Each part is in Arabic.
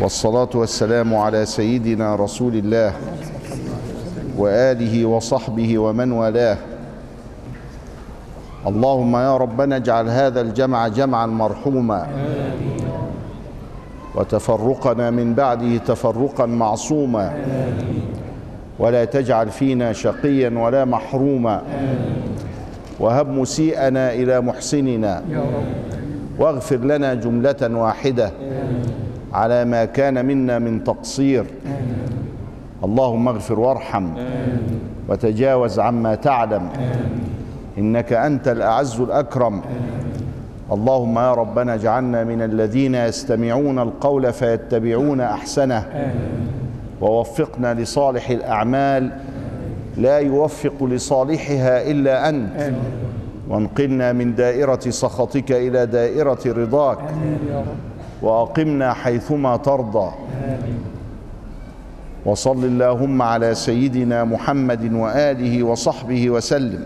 والصلاة والسلام على سيدنا رسول الله وآله وصحبه ومن والاه. اللهم يا ربنا اجعل هذا الجمع جمعا مرحوما. وتفرقنا من بعده تفرقا معصوما. ولا تجعل فينا شقيا ولا محروما. وهب مسيئنا إلى محسننا. واغفر لنا جملة واحدة. على ما كان منا من تقصير. اللهم اغفر وارحم وتجاوز عما تعلم. إنك أنت الأعز الأكرم. اللهم يا ربنا اجعلنا من الذين يستمعون القول فيتبعون أحسنه. ووفقنا لصالح الأعمال لا يوفق لصالحها إلا أنت. وانقلنا من دائرة سخطك إلى دائرة رضاك. وأقمنا حيثما ترضى. وصل اللهم على سيدنا محمد وآله وصحبه وسلم.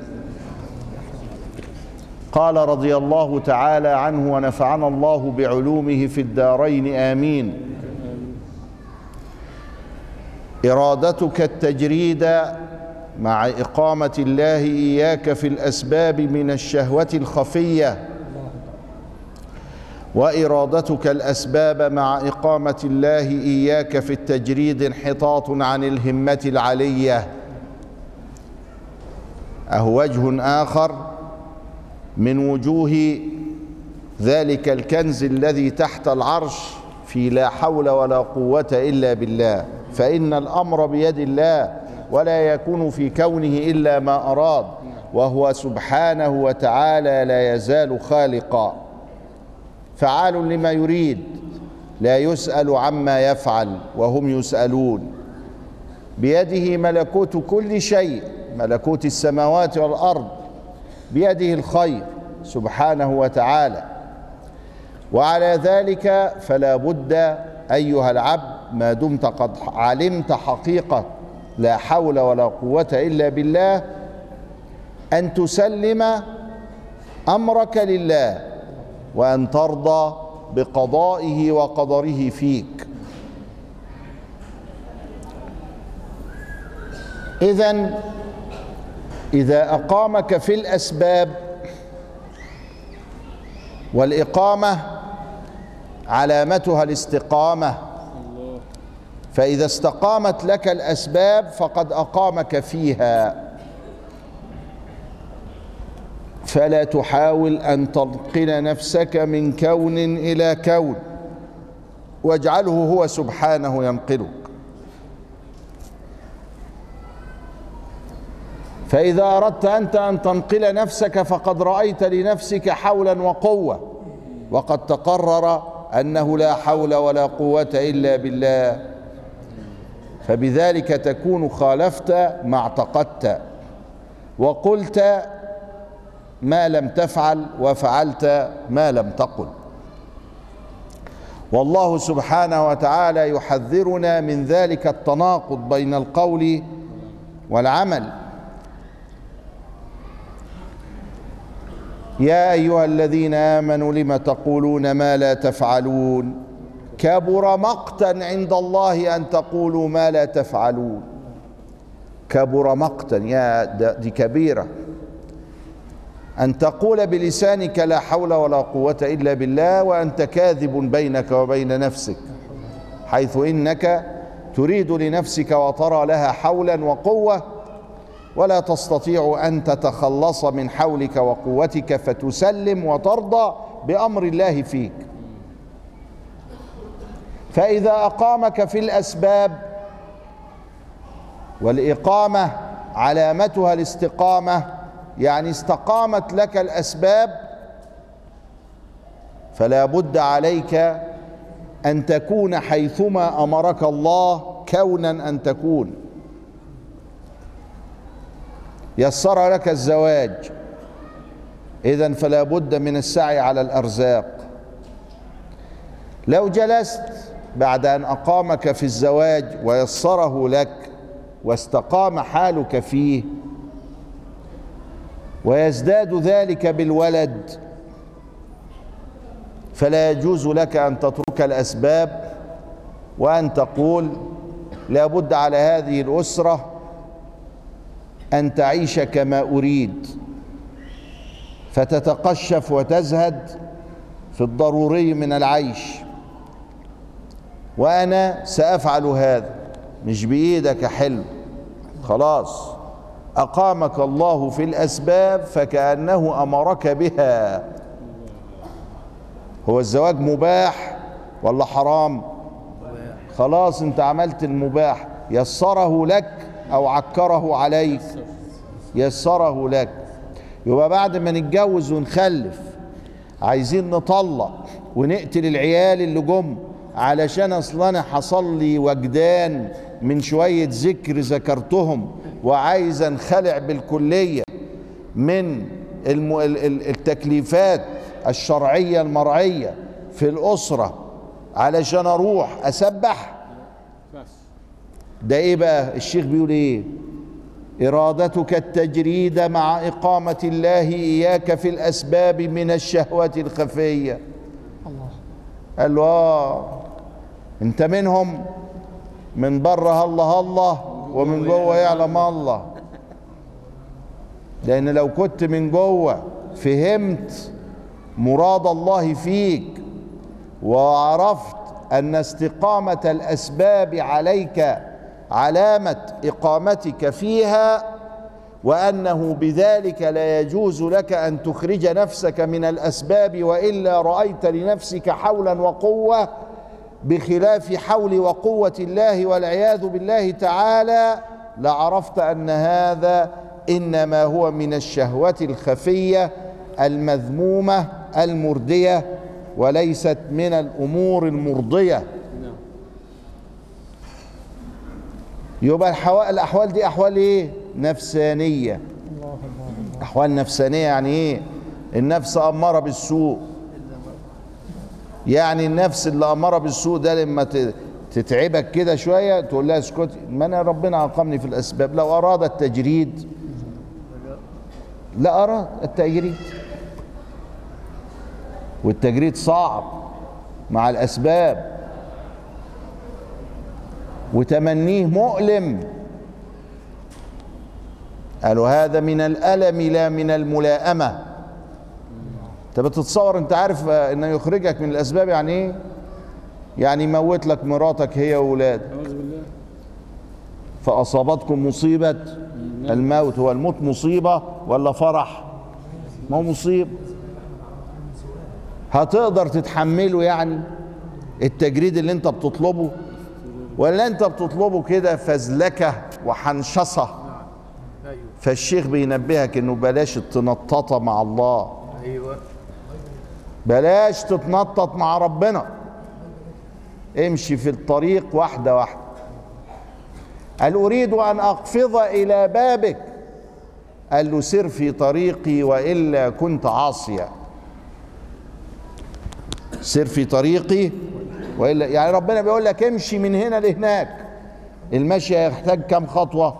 قال رضي الله تعالى عنه ونفعنا الله بعلومه في الدارين آمين. إرادتك التجريد مع إقامة الله إياك في الأسباب من الشهوة الخفية وإرادتك الأسباب مع إقامة الله إياك في التجريد انحطاط عن الهمة العلية. أهو وجه آخر من وجوه ذلك الكنز الذي تحت العرش في لا حول ولا قوة إلا بالله. فإن الأمر بيد الله ولا يكون في كونه إلا ما أراد وهو سبحانه وتعالى لا يزال خالقا. فعال لما يريد لا يسأل عما يفعل وهم يسألون. بيده ملكوت كل شيء ملكوت السماوات والأرض بيده الخير سبحانه وتعالى. وعلى ذلك فلا بد أيها العبد ما دمت قد علمت حقيقة لا حول ولا قوة إلا بالله أن تسلم أمرك لله. وأن ترضى بقضائه وقدره فيك. إذا إذا أقامك في الأسباب والإقامة علامتها الاستقامة. فإذا استقامت لك الأسباب فقد أقامك فيها. فلا تحاول أن تنقل نفسك من كون إلى كون. واجعله هو سبحانه ينقلك. فإذا أردت أنت أن تنقل نفسك فقد رأيت لنفسك حولا وقوة. وقد تقرر أنه لا حول ولا قوة إلا بالله. فبذلك تكون خالفت ما اعتقدت. وقلت ما لم تفعل وفعلت ما لم تقل. والله سبحانه وتعالى يحذرنا من ذلك التناقض بين القول والعمل. يا أيها الذين آمنوا لم تقولون ما لا تفعلون؟ كبر مقتا عند الله أن تقولوا ما لا تفعلون. كبر مقتا يا دي كبيرة. أن تقول بلسانك لا حول ولا قوة إلا بالله وأنت كاذب بينك وبين نفسك حيث إنك تريد لنفسك وترى لها حولا وقوة ولا تستطيع أن تتخلص من حولك وقوتك فتسلم وترضى بأمر الله فيك. فإذا أقامك في الأسباب والإقامة علامتها الاستقامة يعني استقامت لك الأسباب فلا بد عليك أن تكون حيثما أمرك الله كونا أن تكون. يسر لك الزواج. اذا فلا بد من السعي على الأرزاق. لو جلست بعد أن أقامك في الزواج ويسره لك واستقام حالك فيه ويزداد ذلك بالولد. فلا يجوز لك أن تترك الأسباب وأن تقول لابد على هذه الأسرة أن تعيش كما أريد. فتتقشف وتزهد في الضروري من العيش. وأنا سأفعل هذا. مش بإيدك حلو خلاص. أقامك الله في الأسباب فكأنه أمرك بها. هو الزواج مباح ولا حرام؟ خلاص انت عملت المباح. يسره لك أو عكره عليك؟ يسره لك. يبقى بعد ما نتجوز ونخلف عايزين نطلق ونقتل العيال اللي جم علشان أصل أنا حصل لي وجدان من شوية ذكر ذكرتهم. وعايز انخلع بالكلية من. التكليفات الشرعية المرعية في الأسرة علشان أروح أسبح. ده إيه بقى؟ الشيخ بيقول إيه؟ إرادتك التجريد مع إقامة الله إياك في الأسباب من الشهوات الخفية. الله. قال له آه أنت منهم؟ من بره الله الله. ومن جوه يعلم الله. لأن لو كنت من جوه فهمت مراد الله فيك وعرفت أن استقامة الأسباب عليك علامة إقامتك فيها وأنه بذلك لا يجوز لك أن تخرج نفسك من الأسباب وإلا رأيت لنفسك حولا وقوة بخلاف حول وقوة الله والعياذ بالله تعالى لعرفت أن هذا إنما هو من الشهوة الخفية المذمومة المرديه وليست من الأمور المرضية. يبقى الأحوال دي أحوال إيه؟ نفسانية. أحوال نفسانية يعني إيه؟ النفس أمارة بالسوء. يعني النفس اللي اماره بالسوء ده لما تتعبك كده شوية تقول لها اسكتي ما أنا ربنا اقامني في الأسباب. لو أراد التجريد. لا أراد التجريد. والتجريد صعب مع الأسباب. وتمنيه مؤلم. قالوا هذا من الألم لا من الملائمة. انت بتتصور انت عارف انه يخرجك من الأسباب يعني إيه؟ يعني يموت لك مراتك هي واولاد فأصابتكم مصيبة الموت هو الموت مصيبة ولا فرح؟ ما هو مصيبه هتقدر تتحمله يعني التجريد اللي انت بتطلبه؟ ولا انت بتطلبه كده فزلكة وحنشصة؟ فالشيخ بينبهك إنه بلاش التنططة مع الله. أيوه. بلاش تتنطط مع ربنا. امشي في الطريق واحدة واحدة. قال أريد أن اقفز إلى بابك. قال له سر في طريقي وإلا كنت عاصيا. سر في طريقي وإلا يعني ربنا بيقول لك امشي من هنا لهناك. المشي هيحتاج كم خطوة؟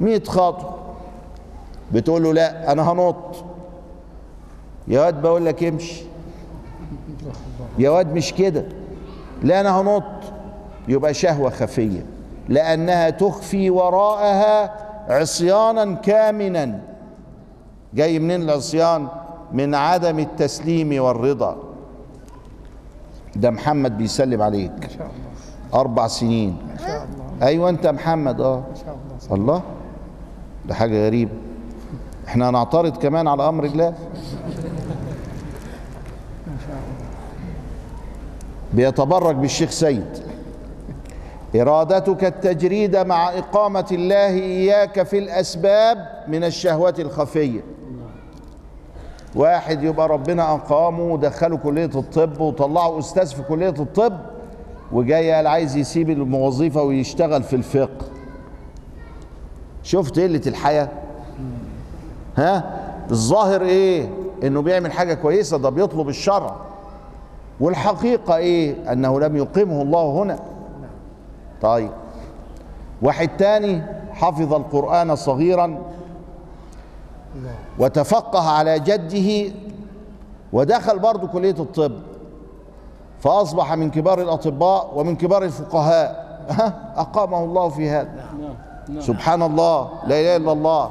100 خطوة. بتقول له لا أنا هنط. يا واد بقول لك امشي. يا واد مش كده. لا أنا هنط. يبقى شهوة خفية. لأنها تخفي وراءها عصيانا كامنا. جاي منين العصيان؟ من عدم التسليم والرضا. ده محمد بيسلم عليك. ما شاء الله. أربع سنين. ما شاء الله. أيوه أنت محمد. آه. ما شاء الله. الله. ده حاجة غريبة. إحنا هنعترض كمان على أمر الله ما شاء الله بيتبرك بالشيخ سيد. إرادتك التجريد مع إقامة الله إياك في الأسباب من الشهوات الخفية. واحد يبقى ربنا أقامه ودخله كلية الطب وطلعه أستاذ في كلية الطب وجاي قال عايز يسيب الوظيفة ويشتغل في الفقه. شفت قلة الحياة؟ ها؟ الظاهر إيه؟ إنه بيعمل حاجة كويسة ده بيطلب الشرع. والحقيقة إيه؟ أنه لم يقيمه الله هنا. طيب. واحد تاني حفظ القرآن صغيرا وتفقه على جده ودخل برضه كلية الطب فأصبح من كبار الأطباء ومن كبار الفقهاء. ها؟ أقامه الله في هذا. نعم نعم. سبحان الله لا إله إلا الله.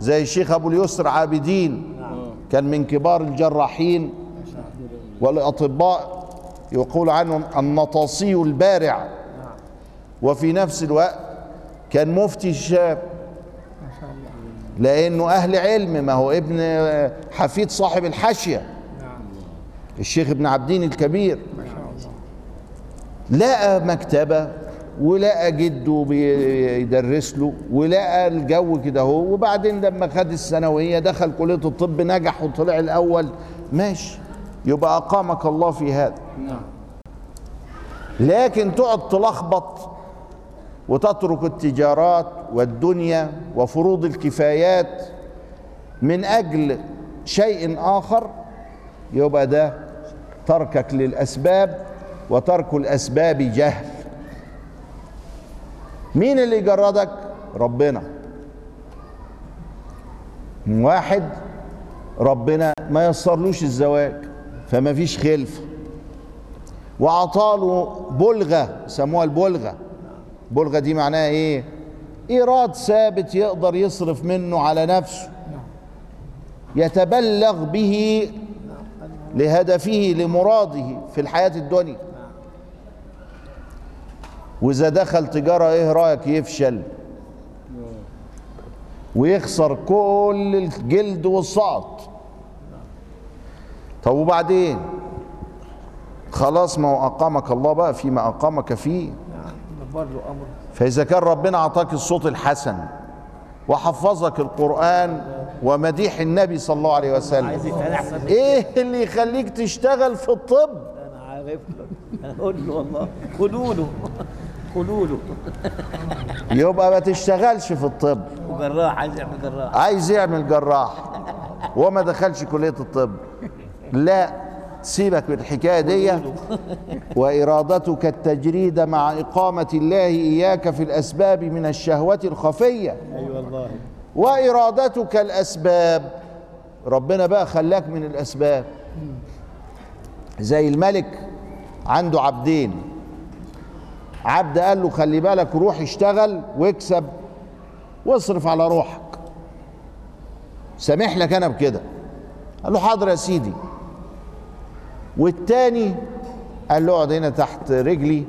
زي الشيخ أبو اليسر عابدين كان من كبار الجراحين. والأطباء يقول عنهم النطاصي البارع. وفي نفس الوقت كان مفتي الشام لأنه أهل علم ما هو ابن حفيد صاحب الحاشية. الشيخ ابن عبدين الكبير. لقى مكتبة ولقى جده بيدرس له ولقى الجو كده هو وبعدين لما خد الثانوية دخل كلية الطب نجح وطلع الأول. ماشي. يبقى أقامك الله في هذا. نعم. لكن تقعد تلخبط وتترك التجارات والدنيا وفروض الكفايات من أجل شيء آخر يبقى ده تركك للأسباب وترك الأسباب جهل. مين اللي جردك؟ ربنا. واحد ربنا ما يسرلوش الزواج. فما فيش خلفه وعطاله بلغة سموها البلغة. بلغة دي معناها إيه؟ إيراد ثابت يقدر يصرف منه على نفسه. يتبلغ به لهدفه لمراده في الحياة الدنيا. وإذا دخل تجارة إيه رأيك؟ يفشل. ويخسر كل الجلد والسقط طب وبعدين؟ خلاص ما هو أقامك الله بقى فيما أقامك فيه. فإذا كان ربنا أعطاك الصوت الحسن وحفظك القرآن ومديح النبي صلى الله عليه وسلم إيه اللي يخليك تشتغل في الطب؟ أنا عارف له والله. قولوا له. قولوا له. يبقى ما تشتغلش في الطب. وجراح عايز يعمل جراح. عايز يعمل جراح. وما دخلش كلية الطب. لا سيبك من الحكاية دي. وإرادتك التجريد مع إقامة الله إياك في الأسباب من الشهوة الخفية. أي والله. وإرادتك الأسباب. ربنا بقى خلاك من الأسباب. زي الملك عنده عبدين. عبد قال له خلي بالك روح اشتغل واكسب واصرف على روحك. سامح لك أنا بكده؟ قال له حاضر يا سيدي. والتاني قال له اقعد هنا تحت رجلي.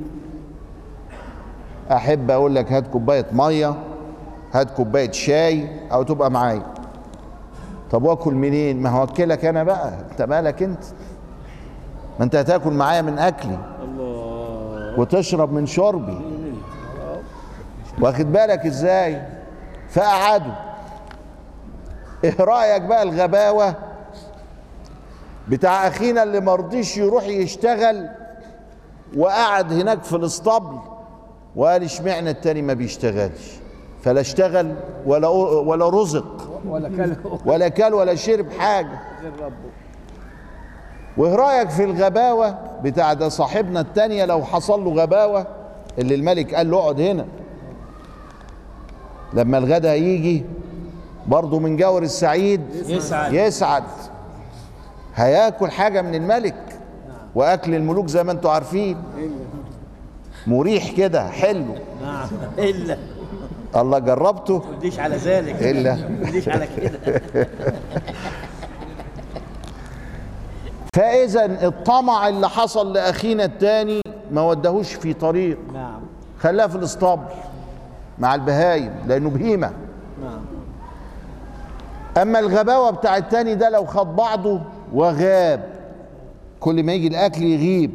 احب أقول لك هات كوباية مية هات كوباية شاي أو تبقى معايا. طب واكل منين؟ ما هو اكلك أنا بقى انت مالك انت؟ ما انت هتاكل معايا من اكلي. الله. وتشرب من شربي. واخد بالك إزاي؟ فقعدوا. إيه رأيك بقى الغباوة؟ بتاع أخينا اللي مرضيش يروح يشتغل وقعد هناك في الاسطبل وقال إشمعنى التاني ما بيشتغلش؟ فلا اشتغل ولا ولا رزق. ولا كلام ولا كل ولا شرب حاجة. غير ربه. وإيه رأيك في الغباوة بتاع ده صاحبنا التانية لو حصل له غباوة؟ اللي الملك قال له اقعد هنا. لما الغدا يجي برضه من جور السعيد يسعد. يسعد. هياكل حاجة من الملك وأكل الملوك زي ما أنتم عارفين. مريح كده حلو. نعم. إلا. الله جربته. ما تديش على ذلك. إلا. ما تديش على كده. فإذا الطمع اللي حصل لأخينا التاني ما ودهوش في طريق. نعم. خلاه في الاسطبل مع البهايم لأنه بهيمة. نعم. أما الغباوة بتاع التاني ده لو خد بعضه وغاب. كل ما يجي الأكل يغيب.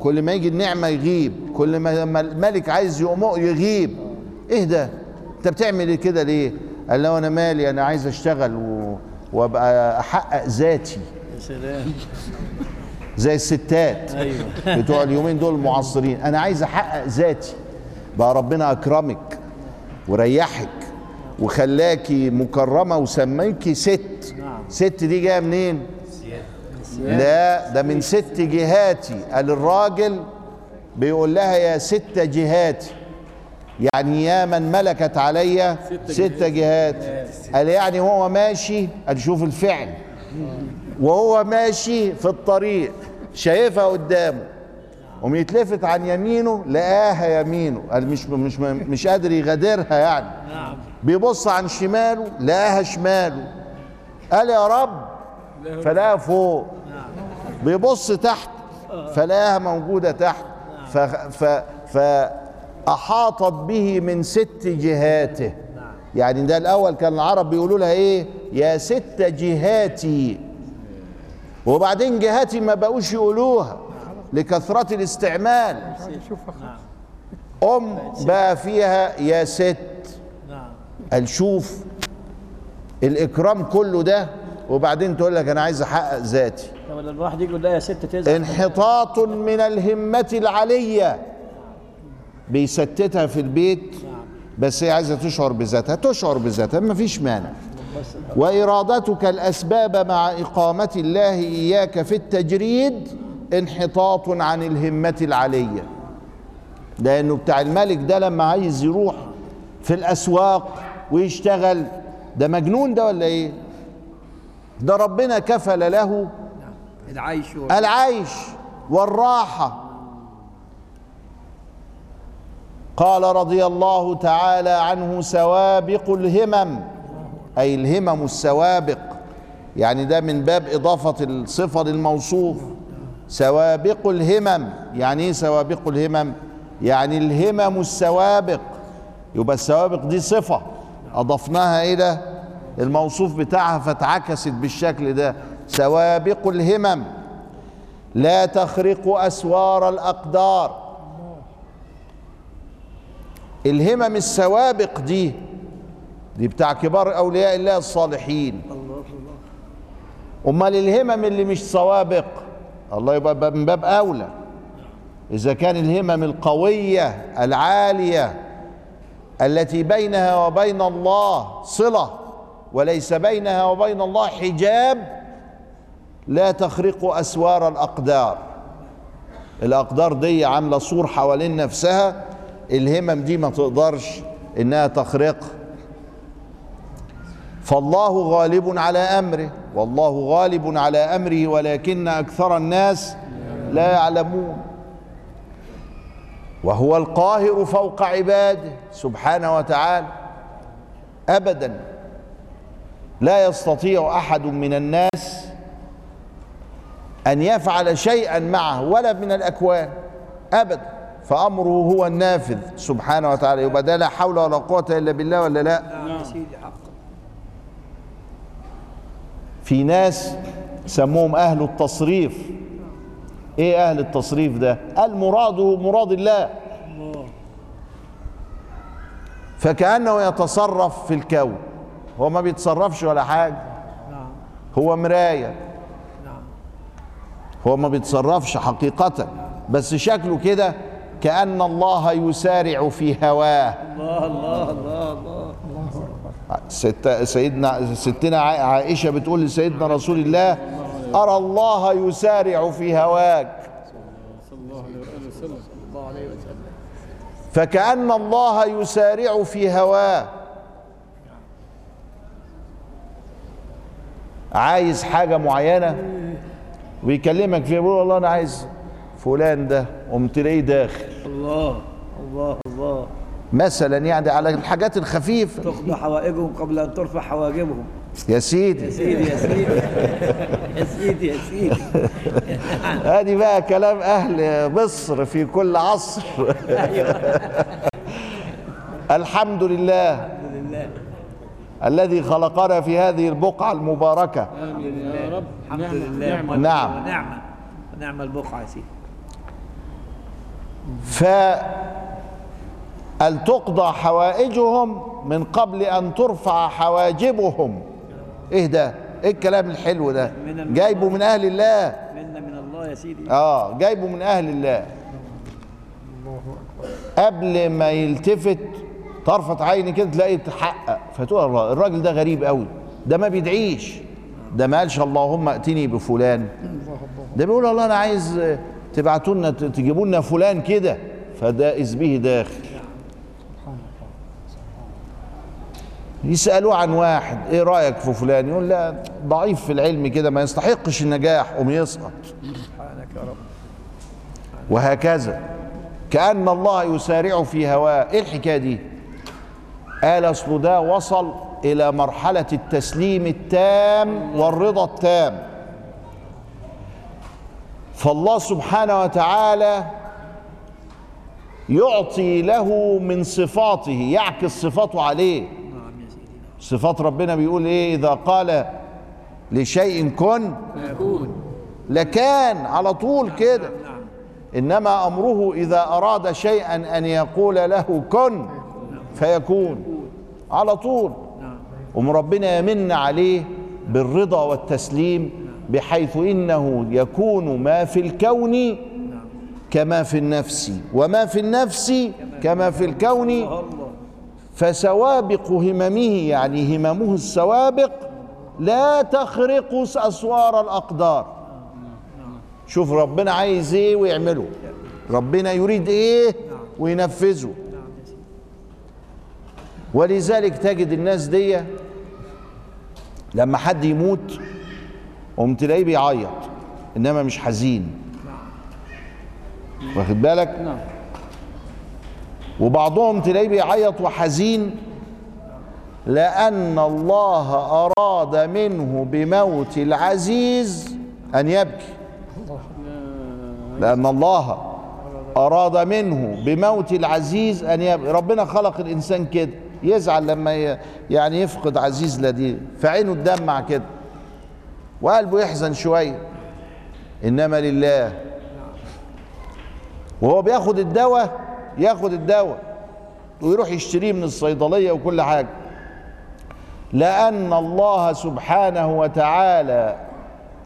كل ما يجي النعمة يغيب. كل ما الملك عايز يقوم يغيب. إيه ده؟ أنت بتعمل إيه كده ليه؟ قال له أنا مالي؟ أنا عايز أشتغل و... وأبقى أحقق ذاتي. يا سلام. زي الستات أيوه. بتوع اليومين دول المعاصرين. أنا عايز أحقق ذاتي. بقى ربنا أكرمك وريحك وخلاكي مكرمة وسميكي ست. نعم. ست دي جاية منين؟ لا ده من ست جهاتي قال الراجل بيقول لها يا ست جهاتي يعني يا من ملكت علي ست جهات. قال يعني هو ماشي؟ قال شوف الفعل. وهو ماشي في الطريق شايفها قدامه. قوم يتلفت عن يمينه لقاها يمينه. قال مش مش مش قادر يغادرها يعني. نعم. بيبص عن شماله لقاها شماله. قال يا رب فلاقاها فوق. بيبص تحت فلاقاها موجودة تحت. فأحاطت به من ست جهاته. يعني ده الأول كان العرب بيقولوا لها إيه؟ يا ست جهاتي. وبعدين جهاتي ما بقوش يقولوها لكثرة الاستعمال. أم بقى فيها يا ست. قال شوف الإكرام كله ده وبعدين تقول لك أنا عايز أحقق ذاتي. طب لما الواحد يقول لا يا ست تزعل. انحطاط من الهمة العلية. بيستتها في البيت بس هي عايزة تشعر بذاتها. تشعر بذاتها ما فيش مانع. وإرادتك الأسباب مع إقامة الله إياك في التجريد انحطاط عن الهمة العلية. لأنه بتاع الملك ده لما عايز يروح في الأسواق ويشتغل ده مجنون ده ولا إيه؟ ده ربنا كفل له العيش العيش والراحة. قال رضي الله تعالى عنه سوابق الهمم أي الهمم السوابق. يعني ده من باب إضافة الصفة للموصوف. سوابق الهمم. يعني إيه سوابق الهمم؟ يعني الهمم السوابق. يبقى السوابق دي صفة. أضفناها إلى الموصوف بتاعها فاتعكست بالشكل ده. سوابق الهمم. لا تخرق أسوار الأقدار. الهمم السوابق دي دي بتاع كبار أولياء الله الصالحين. أمال الهمم اللي مش سوابق الله يبقى من باب أولى. إذا كان الهمم القوية العالية التي بينها وبين الله صلة وليس بينها وبين الله حجاب لا تخرق أسوار الأقدار. الأقدار دي عاملة سور حوالين نفسها الهمم دي ما تقدرش إنها تخرق. فالله غالب على أمره والله غالب على أمره ولكن أكثر الناس لا يعلمون. وهو القاهر فوق عباده سبحانه وتعالى. أبدا. لا يستطيع أحد من الناس أن يفعل شيئا معه ولا من الأكوان أبدا. فأمره هو النافذ سبحانه وتعالى. يبقى ده لا حول ولا قوة إلا بالله ولا لا؟ نعم. يا سيدي حقا. في ناس سموهم أهل التصريف. إيه أهل التصريف ده؟ قال مراده مراد الله. فكأنه يتصرف في الكون. هو ما بيتصرفش ولا حاجة. نعم. هو مراية. نعم. هو ما بيتصرفش حقيقة. بس شكله كده كأن الله يسارع في هواه. الله الله الله الله. ست سيدنا ستنا عا- عائشة بتقول لسيدنا رسول الله أرى الله يسارع في هواك. الله فكأن الله يسارع في هواه. عايز حاجة معينة ويكلمك فيها يقول والله أنا عايز فلان ده قمت تلاقيه داخل. الله الله الله. مثلا يعني على الحاجات الخفيفة. تقضى حوائجهم قبل أن ترفع حواجبهم. يا سيدي. سيدي يا سيدي. يا سيدي يا سيدي. ادي بقى كلام أهل مصر في كل عصر. لله الحمد لله. الذي خلقنا في هذه البقعة المباركة. الحمد لله يا رب. الحمد لله. نعم. نعمة. نعمة البقعة يا سيدي. ف أن تقضى حوائجهم من قبل أن ترفع حواجبهم؟ إيه ده؟ إيه الكلام الحلو ده؟ جايبه من أهل الله. منا من الله يا سيدي. آه جايبه من أهل الله. قبل ما يلتفت طرفة عيني كده تلاقي تحقق. فتقول الله الراجل ده غريب قوي. ده ما بيدعيش. ده ما قالش اللهم ائتني بفلان. ده بيقول الله أنا عايز تبعتوا لنا تجيبوا لنا فلان كده. فده إذ به داخل. يسألوه عن واحد إيه رأيك في فلان؟ يقول لا ضعيف في العلم كده ما يستحقش النجاح قوم يسقط. سبحانك يا رب. وهكذا. كأن الله يسارع في هواه. إيه الحكاية دي؟ قال اصل ده وصل إلى مرحلة التسليم التام والرضا التام. فالله سبحانه وتعالى يعطي له من صفاته يعكس صفاته عليه. صفات ربنا بيقول إيه؟ إذا قال لشيء كن لكان على طول كده. إنما أمره إذا أراد شيئا أن يقول له كن. فيكون. على طول. وم ربنا يمن عليه بالرضا والتسليم بحيث إنه يكون ما في الكون كما في النفس. وما في النفس كما في الكون فسوابق هممه يعني هممه السوابق لا تخرق أسوار الأقدار. شوف ربنا عايز إيه ويعمله. ربنا يريد إيه وينفذه. ولذلك تجد الناس دي لما حد يموت قوم تلاقيه بيعيط إنما مش حزين. واخد بالك؟ نعم. وبعضهم تلاقيه بيعيط وحزين لأن الله أراد منه بموت العزيز أن يبكي. لأن الله أراد منه بموت العزيز أن يبكي. ربنا خلق الإنسان كده. يزعل لما يعني يفقد عزيز لديه فعينه تدمع كده. وقلبه يحزن شوية. إنما لله. وهو بياخد الدواء ياخد الدواء. ويروح يشتريه من الصيدلية وكل حاجة. لأن الله سبحانه وتعالى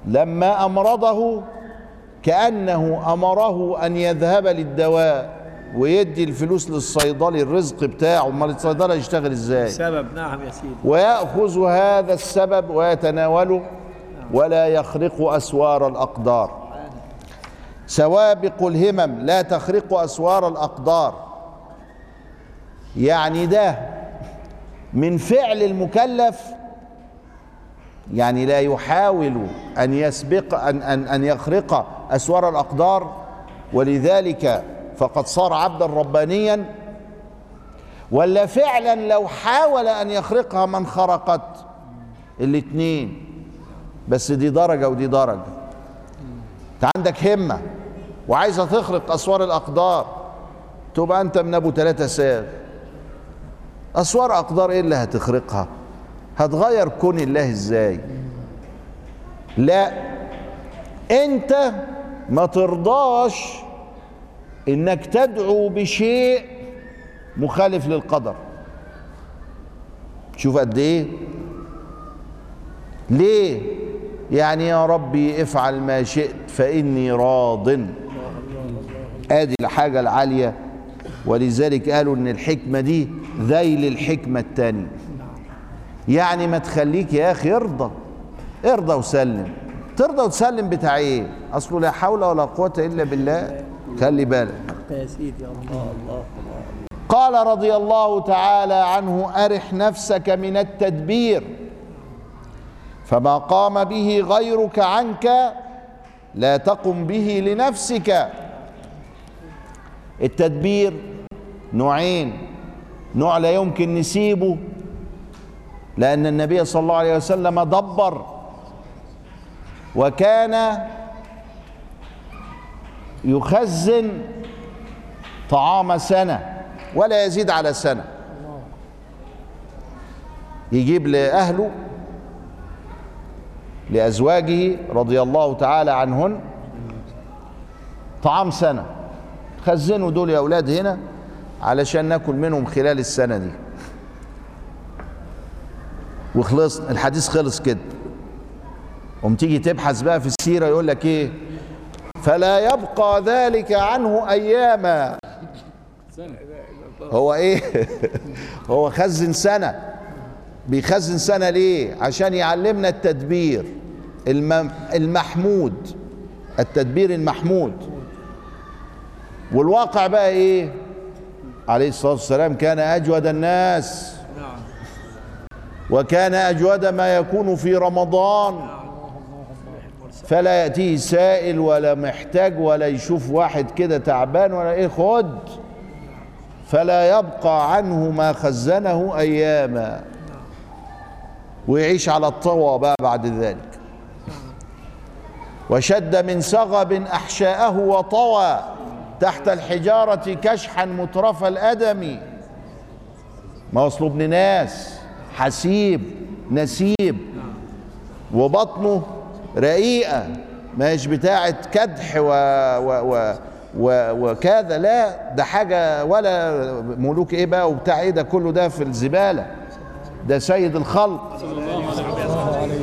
لما أمرضه كأنه أمره أن يذهب للدواء. ويدي الفلوس للصيدلي الرزق بتاعه. امال الصيدلي يشتغل إزاي؟ سبب نعم يا سيدي. ويأخذ هذا السبب ويتناوله ولا يخرق أسوار الأقدار. سوابق الهمم لا تخرق أسوار الأقدار. يعني ده من فعل المكلف يعني لا يحاول أن يسبق أن أن أن يخرق أسوار الأقدار. ولذلك فقد صار عبدا ربانيا؟ ولا فعلا لو حاول أن يخرقها من خرقت؟ الاتنين. بس دي درجة ودي درجة. أنت عندك همة وعايزة تخرق أسوار الأقدار. تبقى أنت من أبو ثلاثة ساغ أسوار أقدار إيه اللي هتخرقها؟ هتغير كون الله إزاي؟ لا. أنت ما ترضاش إنك تدعو بشيء مخالف للقدر. شوف قد إيه؟ ليه؟ يعني يا ربي افعل ما شئت فإني راض. آدي الحاجة العالية. ولذلك قالوا إن الحكمة دي ذيل الحكمة التانية. يعني ما تخليك يا أخي ارضى. ارضى وسلم. ترضى وتسلم بتاع إيه؟ أصله لا حول ولا قوة إلا بالله. خلي بالك. يا سيدي الله الله قال رضي الله تعالى عنه أرح نفسك من التدبير فما قام به غيرك عنك لا تقم به لنفسك. التدبير نوعين نوع لا يمكن نسيبه لأن النبي صلى الله عليه وسلم دبر وكان يخزن طعام سنة ولا يزيد على سنة. يجيب لأهله لأزواجه رضي الله تعالى عنهن طعام سنة. خزنوا دول يا أولاد هنا علشان ناكل منهم خلال السنة دي. وخلص الحديث خلص كده. قوم تيجي تبحث بقى في السيرة يقول لك إيه؟ فلا يبقى ذلك عنه أياما. هو إيه؟ هو خزن سنة. بيخزن سنة ليه؟ عشان يعلمنا التدبير. الم- المحمود. التدبير المحمود. والواقع بقى إيه؟ عليه الصلاة والسلام كان أجود الناس. نعم. وكان أجود ما يكون في رمضان. فلا يأتيه سائل ولا محتاج ولا يشوف واحد كده تعبان ولا إيه خد. فلا يبقى عنه ما خزنه أياما. ويعيش على الطوى بقى بعد ذلك. وشد من سغب أحشاءه وطوى تحت الحجارة كشحا مترف الأدم. ما أصله ابن ناس حسيب نسيب. وبطنه رقيقة مش بتاعة كدح و, و, و و وكذا لا ده حاجة ولا ملوك إيه بقى وبتاع إيه ده كله ده في الزبالة ده سيد الخلق.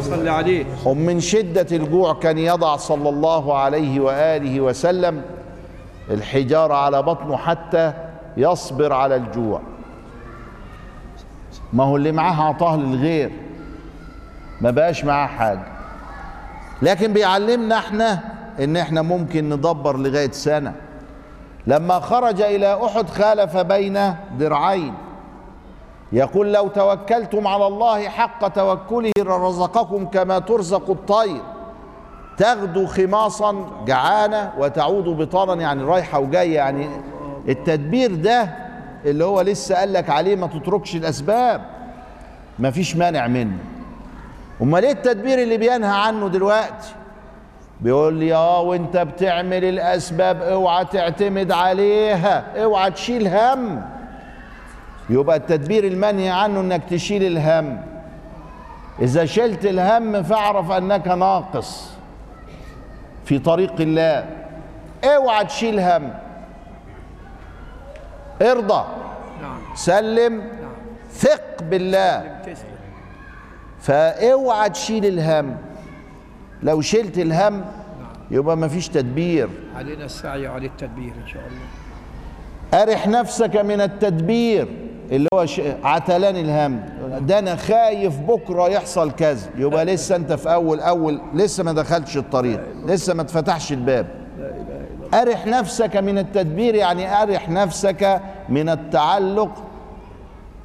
صلي عليه. ومن شدة الجوع كان يضع صلى الله عليه وآله وسلم الحجارة على بطنه حتى يصبر على الجوع. ما هو اللي معاه عطاه للغير ما بقاش معاه حاجة. لكن بيعلمنا إحنا ان إحنا ممكن ندبر لغاية سنة. لما خرج إلى أحد خالف بين درعين. يقول لو توكلتم على الله حق توكله لرزقكم كما ترزق الطير. تغدو خماصا جعانة وتعود بطانا يعني رايحة وجاية يعني التدبير ده اللي هو لسه قال لك عليه ما تتركش الأسباب. ما فيش مانع منه. أمال إيه التدبير اللي بينهى عنه دلوقتي؟ بيقول لي آه وإنت بتعمل الأسباب أوعى تعتمد عليها أوعى تشيل هم. يبقى التدبير المنهي عنه إنك تشيل الهم. إذا شلت الهم فاعرف أنك ناقص في طريق الله. أوعى تشيل هم. ارضى. سلم. ثق بالله. فاوعى تشيل الهم. لو شلت الهم يبقى مفيش تدبير. علينا السعي على التدبير إن شاء الله. أرح نفسك من التدبير اللي هو ش- عتلان الهم. ده أنا خايف بكرة يحصل كذا يبقى لسه أنت في أول أول لسه ما دخلتش الطريق. لسه ما اتفتحش الباب. أرح نفسك من التدبير يعني أرح نفسك من التعلق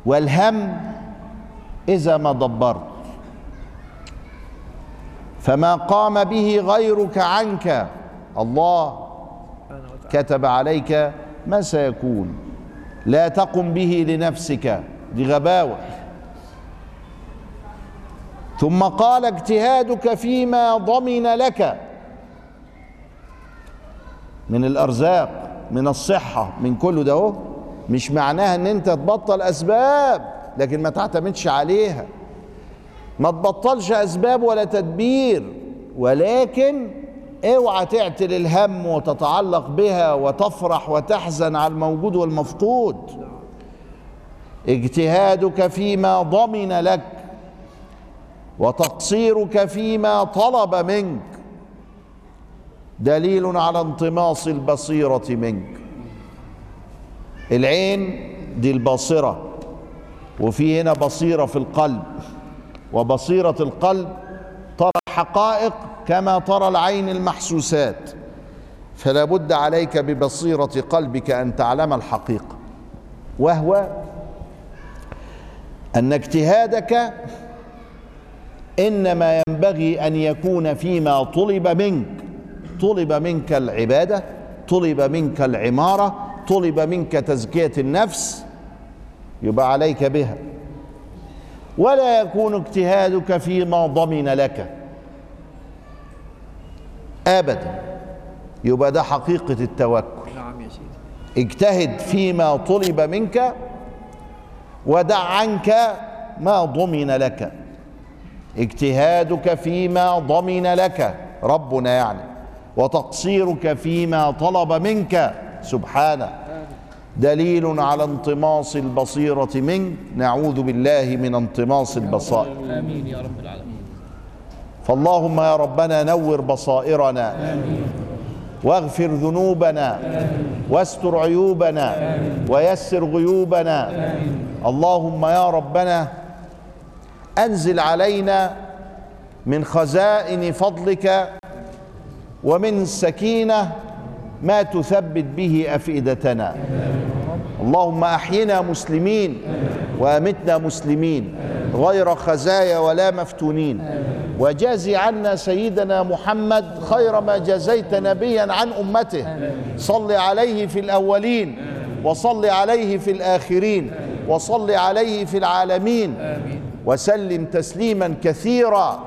والهم إذا ما دبرت. فما قام به غيرك عنك. الله كتب عليك ما سيكون. لا تقم به لنفسك دي غباوة ثم قال اجتهادك فيما ضمن لك. من الأرزاق من الصحة من كله ده مش معناها إن أنت تبطل أسباب لكن ما تعتمدش عليها. ما تبطلش أسباب ولا تدبير ولكن اوعى تعتل الهم وتتعلق بها وتفرح وتحزن على الموجود والمفقود. اجتهادك فيما ضمن لك وتقصيرك فيما طلب منك دليل على انطماس البصيرة منك. العين دي الباصرة وفي هنا بصيرة في القلب. وبصيرة القلب ترى الحقائق كما ترى العين المحسوسات. فلا بد عليك ببصيرة قلبك أن تعلم الحقيقة. وهو أن اجتهادك إنما ينبغي أن يكون فيما طلب منك. طلب منك العبادة طلب منك العمارة طلب منك تزكية النفس يبقى عليك بها. ولا يكون اجتهادك فيما ضمن لك. ابدا. يبقى ده حقيقة التوكل. نعم يا سيدي. اجتهد فيما طلب منك ودع عنك ما ضمن لك. اجتهادك فيما ضمن لك ربنا يعني. وتقصيرك فيما طلب منك سبحانه. دليل على انطماس البصيرة منك. نعوذ بالله من انطماس البصائر. آمين يا رب العالمين. فاللهم يا ربنا نور بصائرنا. واغفر ذنوبنا. واستر عيوبنا. ويسر غيوبنا. اللهم يا ربنا أنزل علينا من خزائن فضلك ومن السكينه ما تثبت به أفئدتنا. اللهم أحينا مسلمين وامتنا مسلمين غير خزايا ولا مفتونين وجازي عنا سيدنا محمد خير ما جزيت نبيا عن أمته صل عليه في الأولين وصل عليه في الآخرين وصل عليه في العالمين وسلم تسليما كثيرا